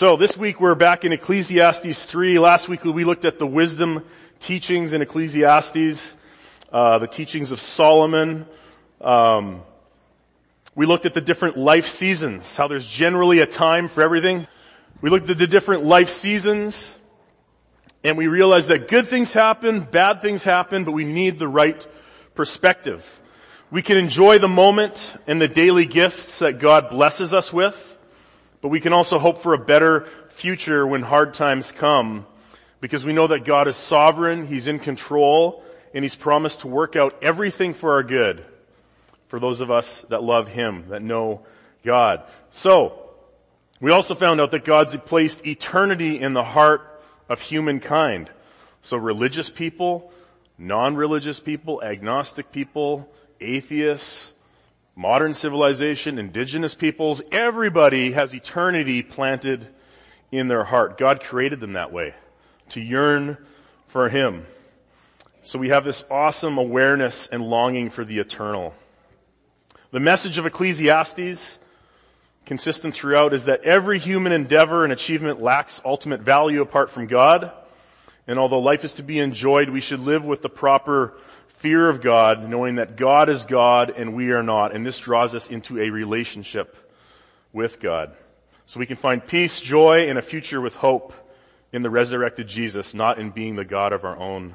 So this week we're back in Ecclesiastes 3. Last week we looked at the wisdom teachings in Ecclesiastes, uh, the teachings of Solomon. Um, we looked at the different life seasons, how there's generally a time for everything. We looked at the different life seasons, and we realized that good things happen, bad things happen, but we need the right perspective. We can enjoy the moment and the daily gifts that God blesses us with, but we can also hope for a better future when hard times come because we know that God is sovereign, He's in control, and He's promised to work out everything for our good for those of us that love Him, that know God. So, we also found out that God's placed eternity in the heart of humankind. So religious people, non-religious people, agnostic people, atheists, modern civilization, indigenous peoples, everybody has eternity planted in their heart. God created them that way, to yearn for Him. So we have this awesome awareness and longing for the eternal. The message of Ecclesiastes, consistent throughout, is that every human endeavor and achievement lacks ultimate value apart from God. And although life is to be enjoyed, we should live with the proper fear of God, knowing that God is God and we are not, and this draws us into a relationship with God. So we can find peace, joy, and a future with hope in the resurrected Jesus, not in being the God of our own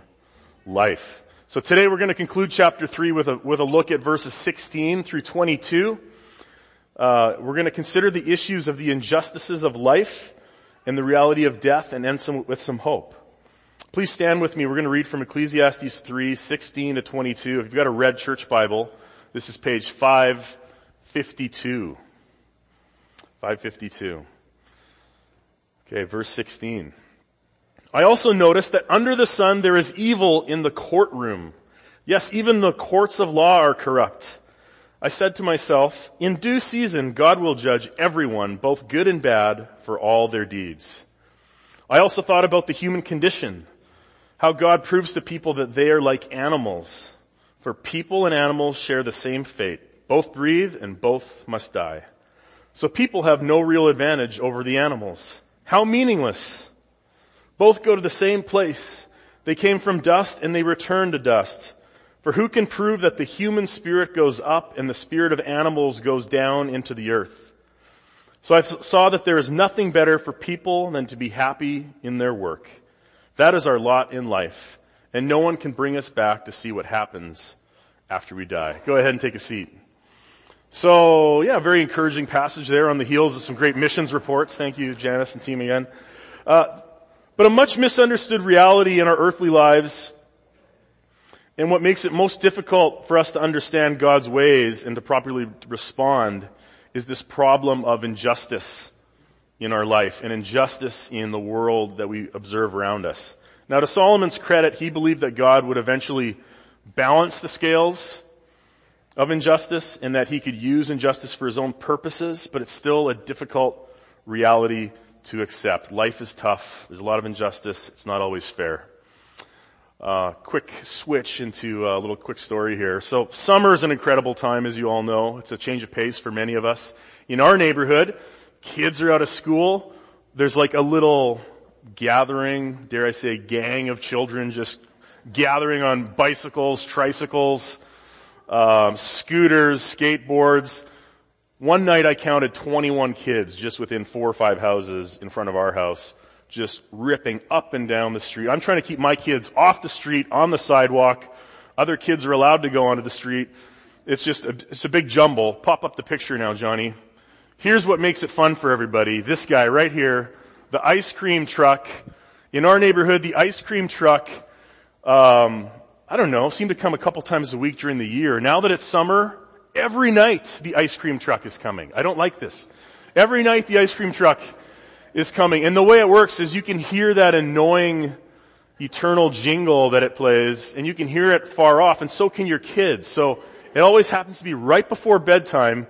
life. So today we're going to conclude chapter 3 with a, with a look at verses 16 through 22. Uh, we're going to consider the issues of the injustices of life and the reality of death and end some, with some hope. Please stand with me. We're going to read from Ecclesiastes 3, 16 to 22. If you've got a red church Bible, this is page 552. 552. Okay, verse 16. I also noticed that under the sun there is evil in the courtroom. Yes, even the courts of law are corrupt. I said to myself, in due season God will judge everyone, both good and bad, for all their deeds. I also thought about the human condition how God proves to people that they are like animals. For people and animals share the same fate. Both breathe and both must die. So people have no real advantage over the animals. How meaningless. Both go to the same place. They came from dust and they return to dust. For who can prove that the human spirit goes up and the spirit of animals goes down into the earth? So I saw that there is nothing better for people than to be happy in their work. That is our lot in life. And no one can bring us back to see what happens after we die. Go ahead and take a seat. So, yeah, very encouraging passage there on the heels of some great missions reports. Thank you, Janice and team again. Uh, but a much misunderstood reality in our earthly lives and what makes it most difficult for us to understand God's ways and to properly respond is this problem of injustice in our life and injustice in the world that we observe around us. Now to Solomon's credit, he believed that God would eventually balance the scales of injustice and that he could use injustice for his own purposes, but it's still a difficult reality to accept. Life is tough. There's a lot of injustice. It's not always fair. Uh, quick switch into a little quick story here. So summer is an incredible time, as you all know. It's a change of pace for many of us. In our neighborhood, kids are out of school, there's like a little gathering, dare I say, gang of children just gathering on bicycles, tricycles, um, scooters, skateboards. One night I counted 21 kids just within four or five houses in front of our house, just ripping up and down the street. I'm trying to keep my kids off the street, on the sidewalk. Other kids are allowed to go onto the street. It's just, a, it's a big jumble. Pop up the picture now, Johnny. Here's what makes it fun for everybody. This guy right here, the ice cream truck. In our neighborhood, the ice cream truck, um, I don't know, seemed to come a couple times a week during the year. Now that it's summer, every night the ice cream truck is coming. I don't like this. Every night the ice cream truck is coming. And the way it works is you can hear that annoying eternal jingle that it plays and you can hear it far off and so can your kids. So it always happens to be right before bedtime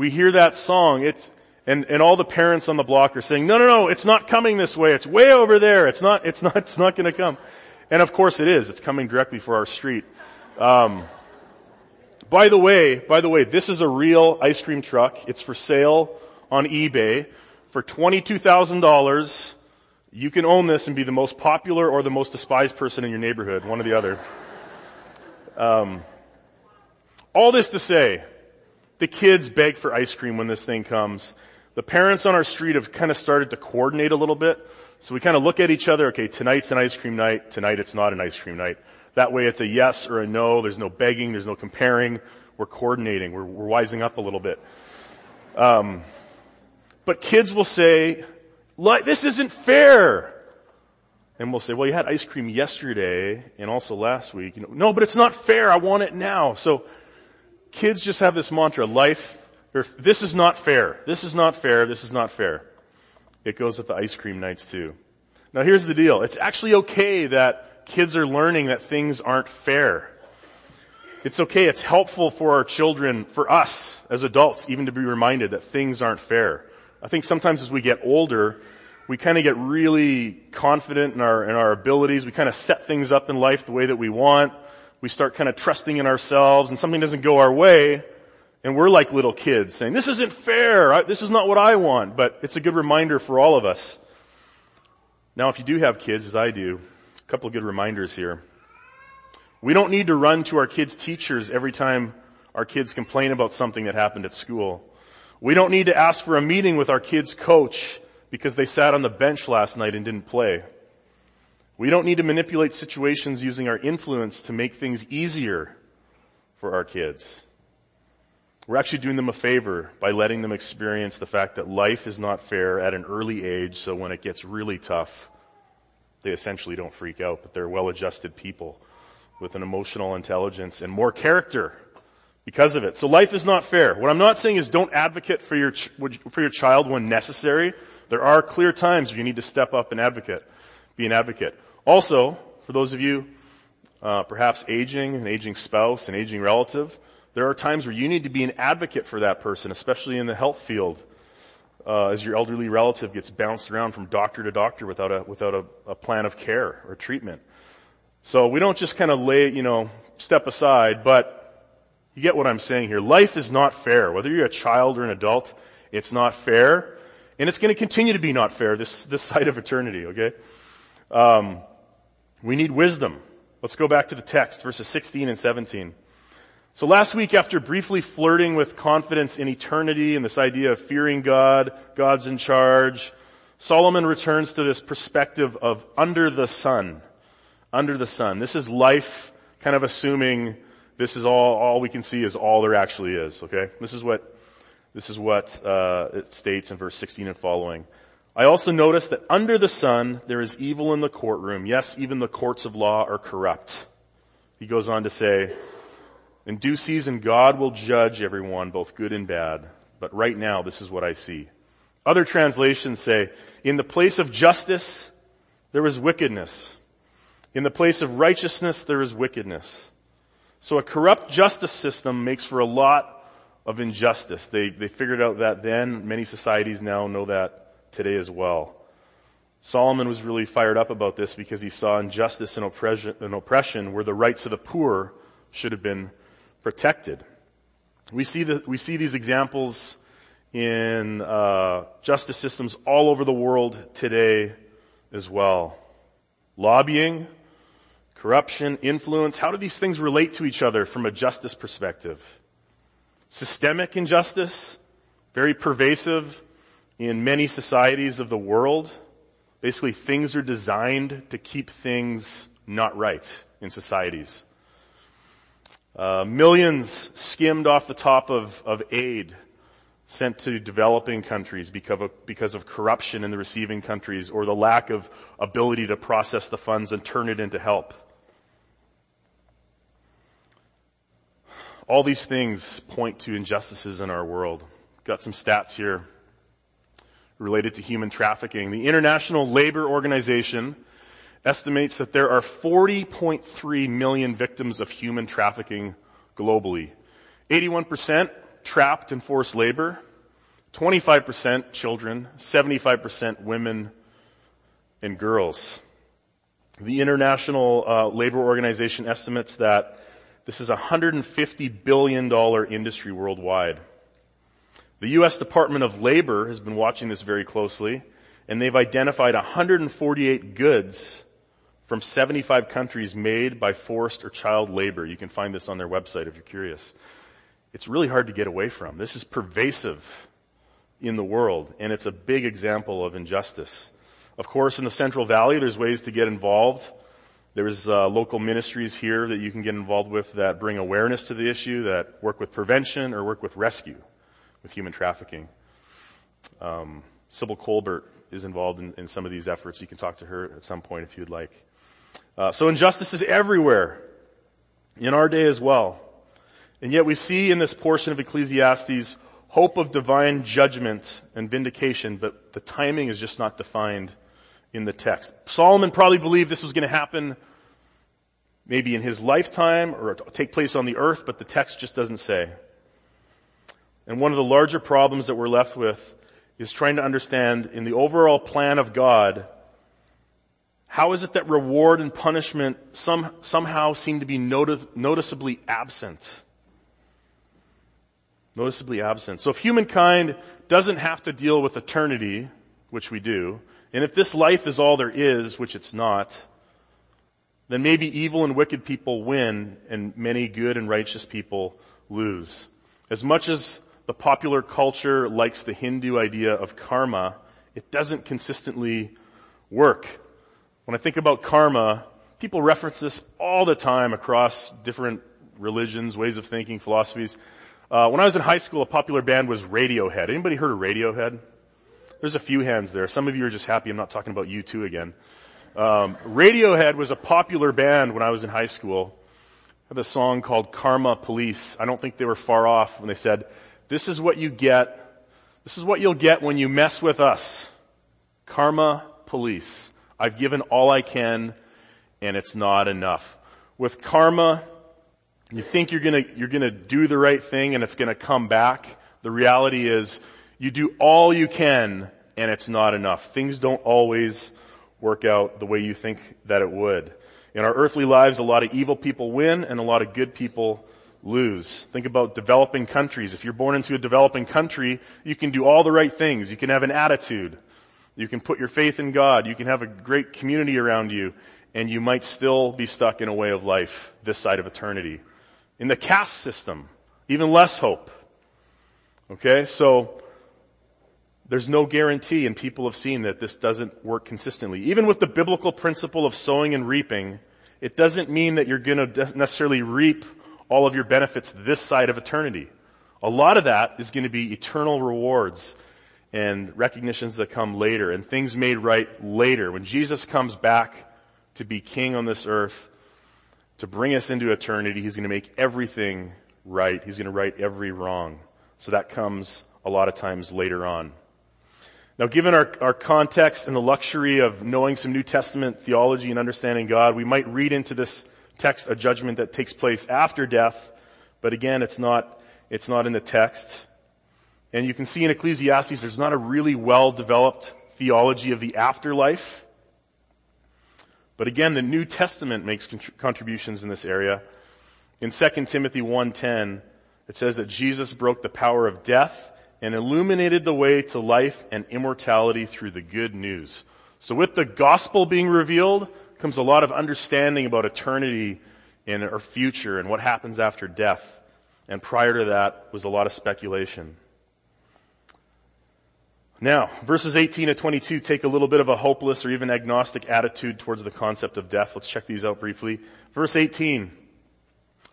we hear that song, it's, and, and all the parents on the block are saying, no, no, no, it's not coming this way. It's way over there. It's not, it's not, it's not gonna come. And of course it is. It's coming directly for our street. Um, by the way, by the way, this is a real ice cream truck. It's for sale on eBay for $22,000, you can own this and be the most popular or the most despised person in your neighborhood, one or the other. Um, all this to say, the kids beg for ice cream when this thing comes. The parents on our street have kind of started to coordinate a little bit. So we kind of look at each other, okay, tonight's an ice cream night, tonight it's not an ice cream night. That way it's a yes or a no, there's no begging, there's no comparing, we're coordinating, we're, we're wising up a little bit. Um, but kids will say, this isn't fair. And we'll say, well, you had ice cream yesterday and also last week. You know, no, but it's not fair. I want it now. So kids just have this mantra, life, this is not fair. This is not fair. This is not fair. It goes with the ice cream nights too. Now here's the deal. It's actually okay that kids are learning that things aren't fair. It's okay. It's helpful for our children, for us as adults, even to be reminded that things aren't fair. I think sometimes as we get older, we kind of get really confident in our, in our abilities. We kind of set things up in life the way that we want. We start kind of trusting in ourselves and something doesn't go our way. And we're like little kids saying, this isn't fair. I, this is not what I want. But it's a good reminder for all of us. Now, if you do have kids, as I do, a couple of good reminders here. We don't need to run to our kids' teachers every time our kids complain about something that happened at school. We don't need to ask for a meeting with our kids' coach because they sat on the bench last night and didn't play. We don't need to manipulate situations using our influence to make things easier for our kids. We're actually doing them a favor by letting them experience the fact that life is not fair at an early age, so when it gets really tough, they essentially don't freak out, but they're well-adjusted people with an emotional intelligence and more character because of it. So life is not fair. What I'm not saying is don't advocate for your, ch- for your child when necessary. There are clear times where you need to step up and advocate, be an advocate. Also, for those of you, uh, perhaps aging, an aging spouse, an aging relative, there are times where you need to be an advocate for that person, especially in the health field, uh, as your elderly relative gets bounced around from doctor to doctor without a without a, a plan of care or treatment. So we don't just kind of lay, you know, step aside, but you get what I'm saying here. Life is not fair. Whether you're a child or an adult, it's not fair. And it's going to continue to be not fair this, this side of eternity, okay? Um, we need wisdom. Let's go back to the text, verses 16 and 17. So last week after briefly flirting with confidence in eternity and this idea of fearing God, God's in charge, Solomon returns to this perspective of under the sun. Under the sun. This is life kind of assuming this is all, all we can see is all there actually is, okay? This is what, this is what, uh, it states in verse 16 and following. I also notice that under the sun there is evil in the courtroom. Yes, even the courts of law are corrupt. He goes on to say, in due season God will judge everyone, both good and bad. But right now this is what I see. Other translations say, in the place of justice there is wickedness. In the place of righteousness there is wickedness. So a corrupt justice system makes for a lot of injustice. They, they figured out that then. Many societies now know that today as well. Solomon was really fired up about this because he saw injustice and oppression, and oppression where the rights of the poor should have been protected. We see the, we see these examples in uh, justice systems all over the world today as well. Lobbying, corruption, influence. How do these things relate to each other from a justice perspective? Systemic injustice, very pervasive in many societies of the world. Basically, things are designed to keep things not right in societies. Uh, millions skimmed off the top of, of aid sent to developing countries because of, because of corruption in the receiving countries or the lack of ability to process the funds and turn it into help. All these things point to injustices in our world. Got some stats here related to human trafficking. The International Labor Organization estimates that there are 40.3 million victims of human trafficking globally. 81% trapped in forced labor, 25% children, 75% women and girls. The International uh, Labor Organization estimates that this is a $150 billion industry worldwide. The U.S. Department of Labor has been watching this very closely, and they've identified 148 goods from 75 countries made by forced or child labor. You can find this on their website if you're curious. It's really hard to get away from. This is pervasive in the world, and it's a big example of injustice. Of course, in the Central Valley, there's ways to get involved. There's uh, local ministries here that you can get involved with that bring awareness to the issue, that work with prevention or work with rescue with human trafficking. Um, Sybil Colbert is involved in, in, some of these efforts. You can talk to her at some point if you'd like. Uh, so injustice is everywhere in our day as well. And yet we see in this portion of Ecclesiastes hope of divine judgment and vindication, but the timing is just not defined in the text. Solomon probably believed this was going to happen maybe in his lifetime or take place on the earth, but the text just doesn't say. And one of the larger problems that we're left with is trying to understand in the overall plan of God, how is it that reward and punishment some, somehow seem to be noticeably absent? noticeably absent. So if humankind doesn't have to deal with eternity, which we do, and if this life is all there is, which it's not, then maybe evil and wicked people win and many good and righteous people lose. As much as the popular culture likes the Hindu idea of karma, it doesn't consistently work. When I think about karma, people reference this all the time across different religions, ways of thinking, philosophies. Uh, when I was in high school, a popular band was Radiohead. Anybody heard of Radiohead? There's a few hands there. Some of you are just happy I'm not talking about you two again. Um, Radiohead was a popular band when I was in high school. Have a song called Karma Police. I don't think they were far off when they said, this is what you get. This is what you'll get when you mess with us. Karma Police. I've given all I can and it's not enough. With karma, you think you're gonna, you're gonna do the right thing and it's gonna come back. The reality is you do all you can and it's not enough. Things don't always work out the way you think that it would. In our earthly lives, a lot of evil people win and a lot of good people lose. Think about developing countries. If you're born into a developing country, you can do all the right things. You can have an attitude. You can put your faith in God. You can have a great community around you and you might still be stuck in a way of life this side of eternity. In the caste system, even less hope. Okay, so there's no guarantee and people have seen that this doesn't work consistently. Even with the biblical principle of sowing and reaping, it doesn't mean that you're gonna necessarily reap all of your benefits this side of eternity. A lot of that is going to be eternal rewards and recognitions that come later and things made right later. When Jesus comes back to be king on this earth, to bring us into eternity. He's going to make everything right. He's going to right every wrong. So that comes a lot of times later on. Now given our, our context and the luxury of knowing some New Testament theology and understanding God, we might read into this text a judgment that takes place after death, but again, it's not, it's not in the text. And you can see in Ecclesiastes there's not a really well developed theology of the afterlife. But again, the New Testament makes contributions in this area. In 2 Timothy 1.10, it says that Jesus broke the power of death and illuminated the way to life and immortality through the good news. So with the gospel being revealed comes a lot of understanding about eternity and our future and what happens after death. And prior to that was a lot of speculation. Now, verses 18 to 22 take a little bit of a hopeless or even agnostic attitude towards the concept of death. Let's check these out briefly. Verse 18.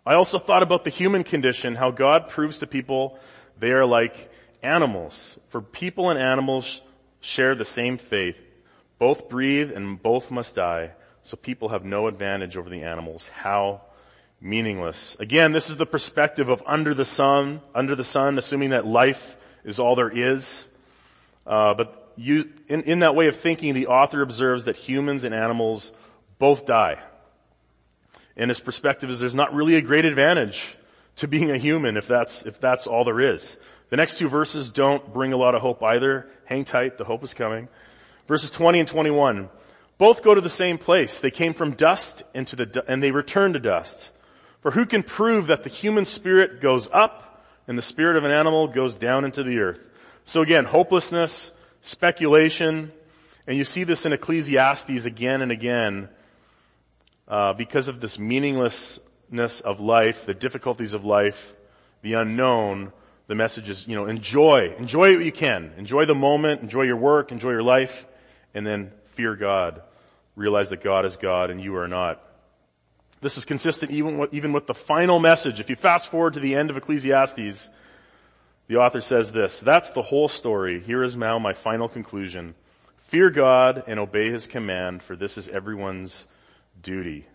I also thought about the human condition, how God proves to people they are like animals. For people and animals share the same faith. Both breathe and both must die. So people have no advantage over the animals. How meaningless. Again, this is the perspective of under the sun, under the sun, assuming that life is all there is. Uh, but you, in, in that way of thinking, the author observes that humans and animals both die. And his perspective is there's not really a great advantage to being a human if that's, if that's all there is. The next two verses don't bring a lot of hope either. Hang tight, the hope is coming. Verses 20 and 21. Both go to the same place. They came from dust into the, and they return to dust. For who can prove that the human spirit goes up and the spirit of an animal goes down into the earth. So again, hopelessness, speculation, and you see this in Ecclesiastes again and again, uh, because of this meaninglessness of life, the difficulties of life, the unknown, the message is, you know, enjoy, enjoy what you can. Enjoy the moment, enjoy your work, enjoy your life, and then fear God. Realize that God is God and you are not. This is consistent even with, even with the final message. If you fast forward to the end of Ecclesiastes, the author says this, that's the whole story. Here is now my final conclusion. Fear God and obey his command, for this is everyone's duty.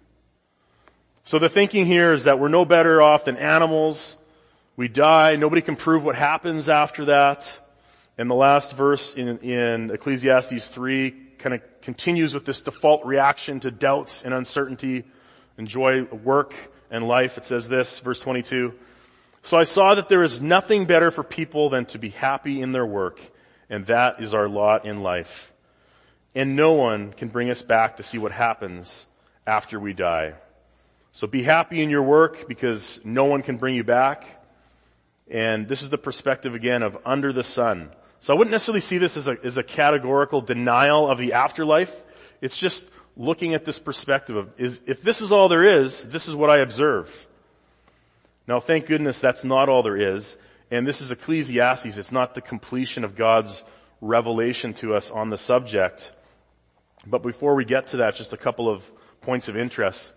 So the thinking here is that we're no better off than animals. We die. Nobody can prove what happens after that. And the last verse in, in Ecclesiastes 3 kind of continues with this default reaction to doubts and uncertainty enjoy work and life. It says this, verse 22. So I saw that there is nothing better for people than to be happy in their work, and that is our lot in life. And no one can bring us back to see what happens after we die. So be happy in your work because no one can bring you back. And this is the perspective again of under the sun. So I wouldn't necessarily see this as a, as a categorical denial of the afterlife. It's just looking at this perspective of, is, if this is all there is, this is what I observe. Now thank goodness that's not all there is. And this is Ecclesiastes. It's not the completion of God's revelation to us on the subject. But before we get to that, just a couple of points of interest.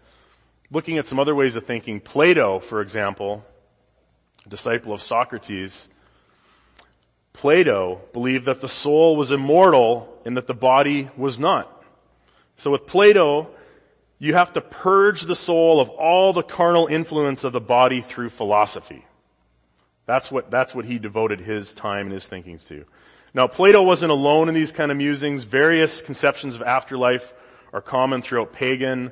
Looking at some other ways of thinking, Plato, for example, disciple of Socrates, Plato believed that the soul was immortal and that the body was not. So with Plato, you have to purge the soul of all the carnal influence of the body through philosophy. That's what, that's what he devoted his time and his thinkings to. Now Plato wasn't alone in these kind of musings. Various conceptions of afterlife are common throughout pagan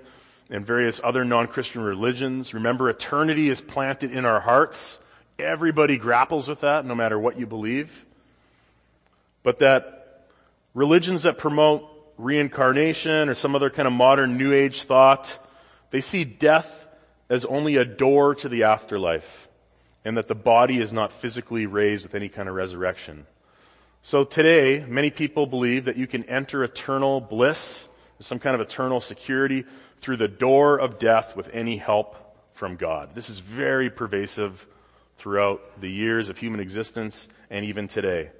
and various other non-Christian religions. Remember, eternity is planted in our hearts. Everybody grapples with that, no matter what you believe. But that religions that promote reincarnation or some other kind of modern new age thought. They see death as only a door to the afterlife and that the body is not physically raised with any kind of resurrection. So today, many people believe that you can enter eternal bliss, some kind of eternal security through the door of death with any help from God. This is very pervasive throughout the years of human existence and even today.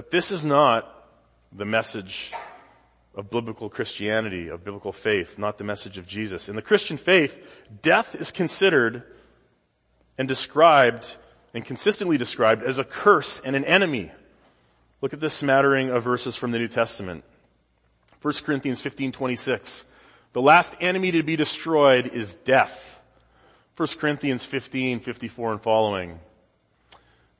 But this is not the message of biblical Christianity, of biblical faith, not the message of Jesus. In the Christian faith, death is considered and described and consistently described as a curse and an enemy. Look at this smattering of verses from the New Testament. 1 Corinthians 15:26. The last enemy to be destroyed is death. 1 Corinthians 15:54 and following.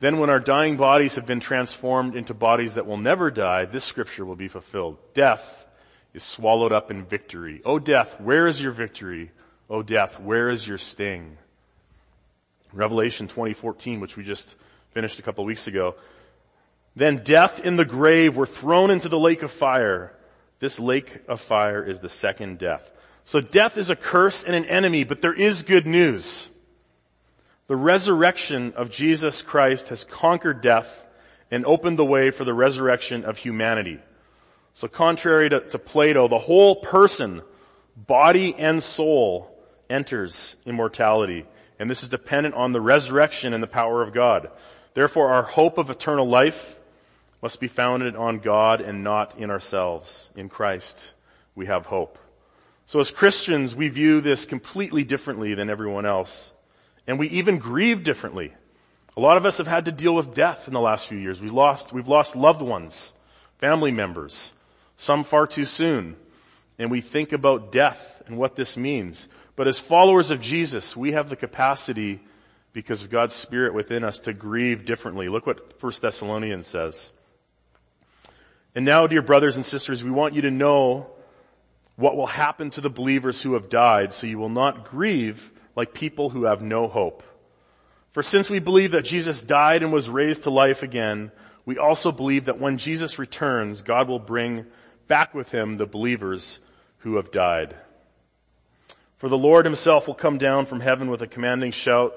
Then when our dying bodies have been transformed into bodies that will never die, this scripture will be fulfilled. Death is swallowed up in victory. O death, where is your victory? O death, where is your sting? Revelation 2014, which we just finished a couple weeks ago. Then death in the grave were thrown into the lake of fire. This lake of fire is the second death. So death is a curse and an enemy, but there is good news. The resurrection of Jesus Christ has conquered death and opened the way for the resurrection of humanity. So contrary to, to, Plato, the whole person, body and soul, enters immortality. And this is dependent on the resurrection and the power of God. Therefore, our hope of eternal life must be founded on God and not in ourselves. In Christ, we have hope. So as Christians, we view this completely differently than everyone else. And we even grieve differently. A lot of us have had to deal with death in the last few years. We've lost, we've lost loved ones, family members, some far too soon. And we think about death and what this means. But as followers of Jesus, we have the capacity because of God's Spirit within us to grieve differently. Look what 1 Thessalonians says. And now, dear brothers and sisters, we want you to know what will happen to the believers who have died so you will not grieve like people who have no hope. For since we believe that Jesus died and was raised to life again, we also believe that when Jesus returns, God will bring back with him the believers who have died. For the Lord himself will come down from heaven with a commanding shout,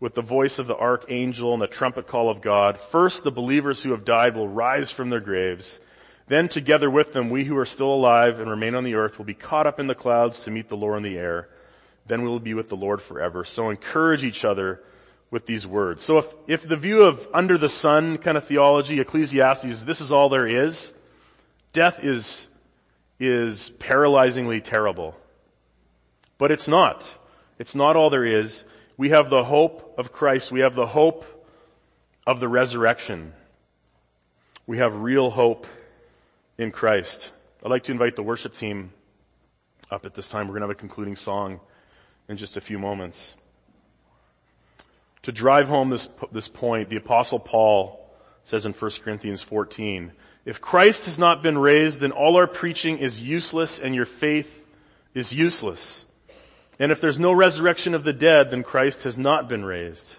with the voice of the archangel and the trumpet call of God. First, the believers who have died will rise from their graves. Then together with them, we who are still alive and remain on the earth will be caught up in the clouds to meet the Lord in the air. Then we will be with the Lord forever. So encourage each other with these words. So if, if the view of under the sun kind of theology, Ecclesiastes, this is all there is, death is, is paralyzingly terrible. But it's not. It's not all there is. We have the hope of Christ. We have the hope of the resurrection. We have real hope in Christ. I'd like to invite the worship team up at this time. We're going to have a concluding song in just a few moments. To drive home this, this point, the apostle Paul says in 1 Corinthians 14, if Christ has not been raised, then all our preaching is useless and your faith is useless. And if there's no resurrection of the dead, then Christ has not been raised.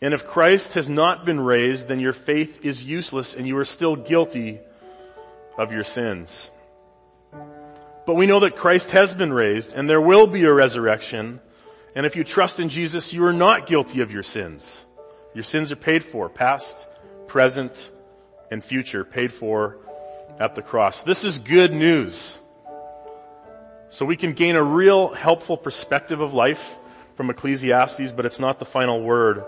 And if Christ has not been raised, then your faith is useless and you are still guilty of your sins. But we know that Christ has been raised and there will be a resurrection. And if you trust in Jesus, you are not guilty of your sins. Your sins are paid for, past, present, and future, paid for at the cross. This is good news. So we can gain a real helpful perspective of life from Ecclesiastes, but it's not the final word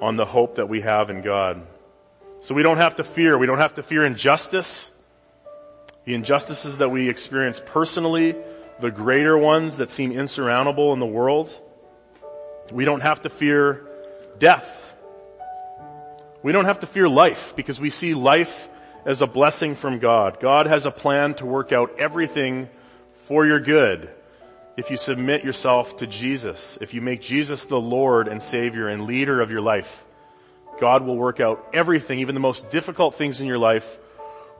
on the hope that we have in God. So we don't have to fear. We don't have to fear injustice. The injustices that we experience personally, the greater ones that seem insurmountable in the world. We don't have to fear death. We don't have to fear life because we see life as a blessing from God. God has a plan to work out everything for your good if you submit yourself to Jesus, if you make Jesus the Lord and Savior and leader of your life, God will work out everything, even the most difficult things in your life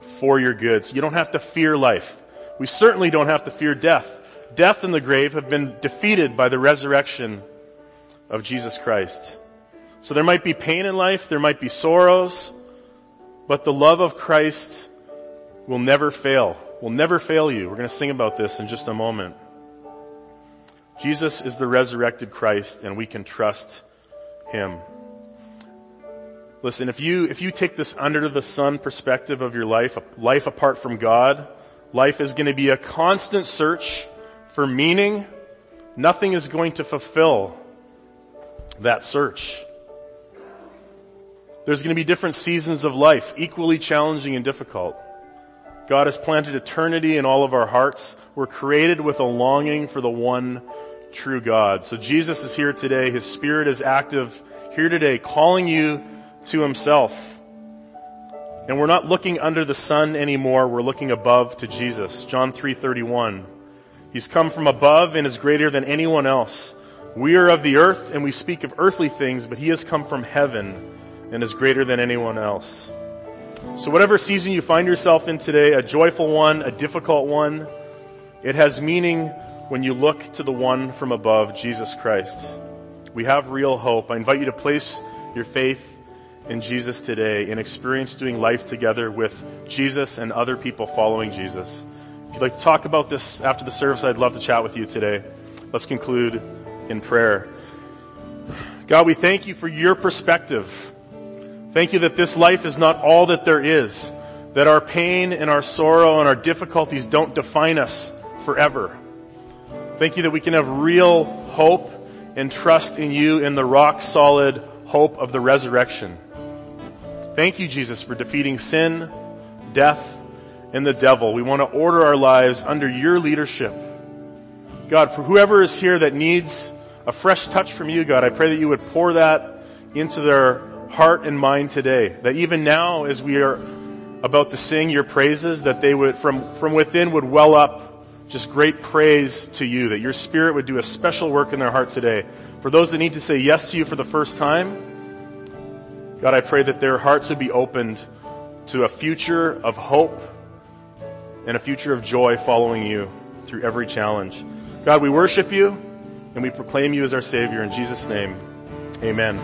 for your good. So you don't have to fear life. We certainly don't have to fear death. Death and the grave have been defeated by the resurrection of Jesus Christ. So there might be pain in life, there might be sorrows, but the love of Christ will never fail will never fail you. We're going to sing about this in just a moment. Jesus is the resurrected Christ and we can trust Him. Listen, if you, if you take this under the sun perspective of your life, life apart from God, life is going to be a constant search for meaning. Nothing is going to fulfill that search. There's going to be different seasons of life, equally challenging and difficult. God has planted eternity in all of our hearts. We're created with a longing for the one true God. So Jesus is here today. His Spirit is active here today, calling you to Himself. And we're not looking under the sun anymore. We're looking above to Jesus. John 3.31. He's come from above and is greater than anyone else. We are of the earth and we speak of earthly things, but He has come from heaven and is greater than anyone else. So whatever season you find yourself in today, a joyful one, a difficult one, it has meaning when you look to the one from above, Jesus Christ. We have real hope. I invite you to place your faith in Jesus today and experience doing life together with Jesus and other people following Jesus. If you'd like to talk about this after the service, I'd love to chat with you today. Let's conclude in prayer. God, we thank you for your perspective Thank you that this life is not all that there is, that our pain and our sorrow and our difficulties don't define us forever. Thank you that we can have real hope and trust in you in the rock solid hope of the resurrection. Thank you, Jesus, for defeating sin, death, and the devil. We want to order our lives under your leadership. God, for whoever is here that needs a fresh touch from you, God, I pray that you would pour that into their heart and mind today. That even now as we are about to sing your praises, that they would, from, from within would well up just great praise to you, that your spirit would do a special work in their heart today. For those that need to say yes to you for the first time, God, I pray that their hearts would be opened to a future of hope and a future of joy following you through every challenge. God, we worship you and we proclaim you as our Savior in Jesus' name. Amen.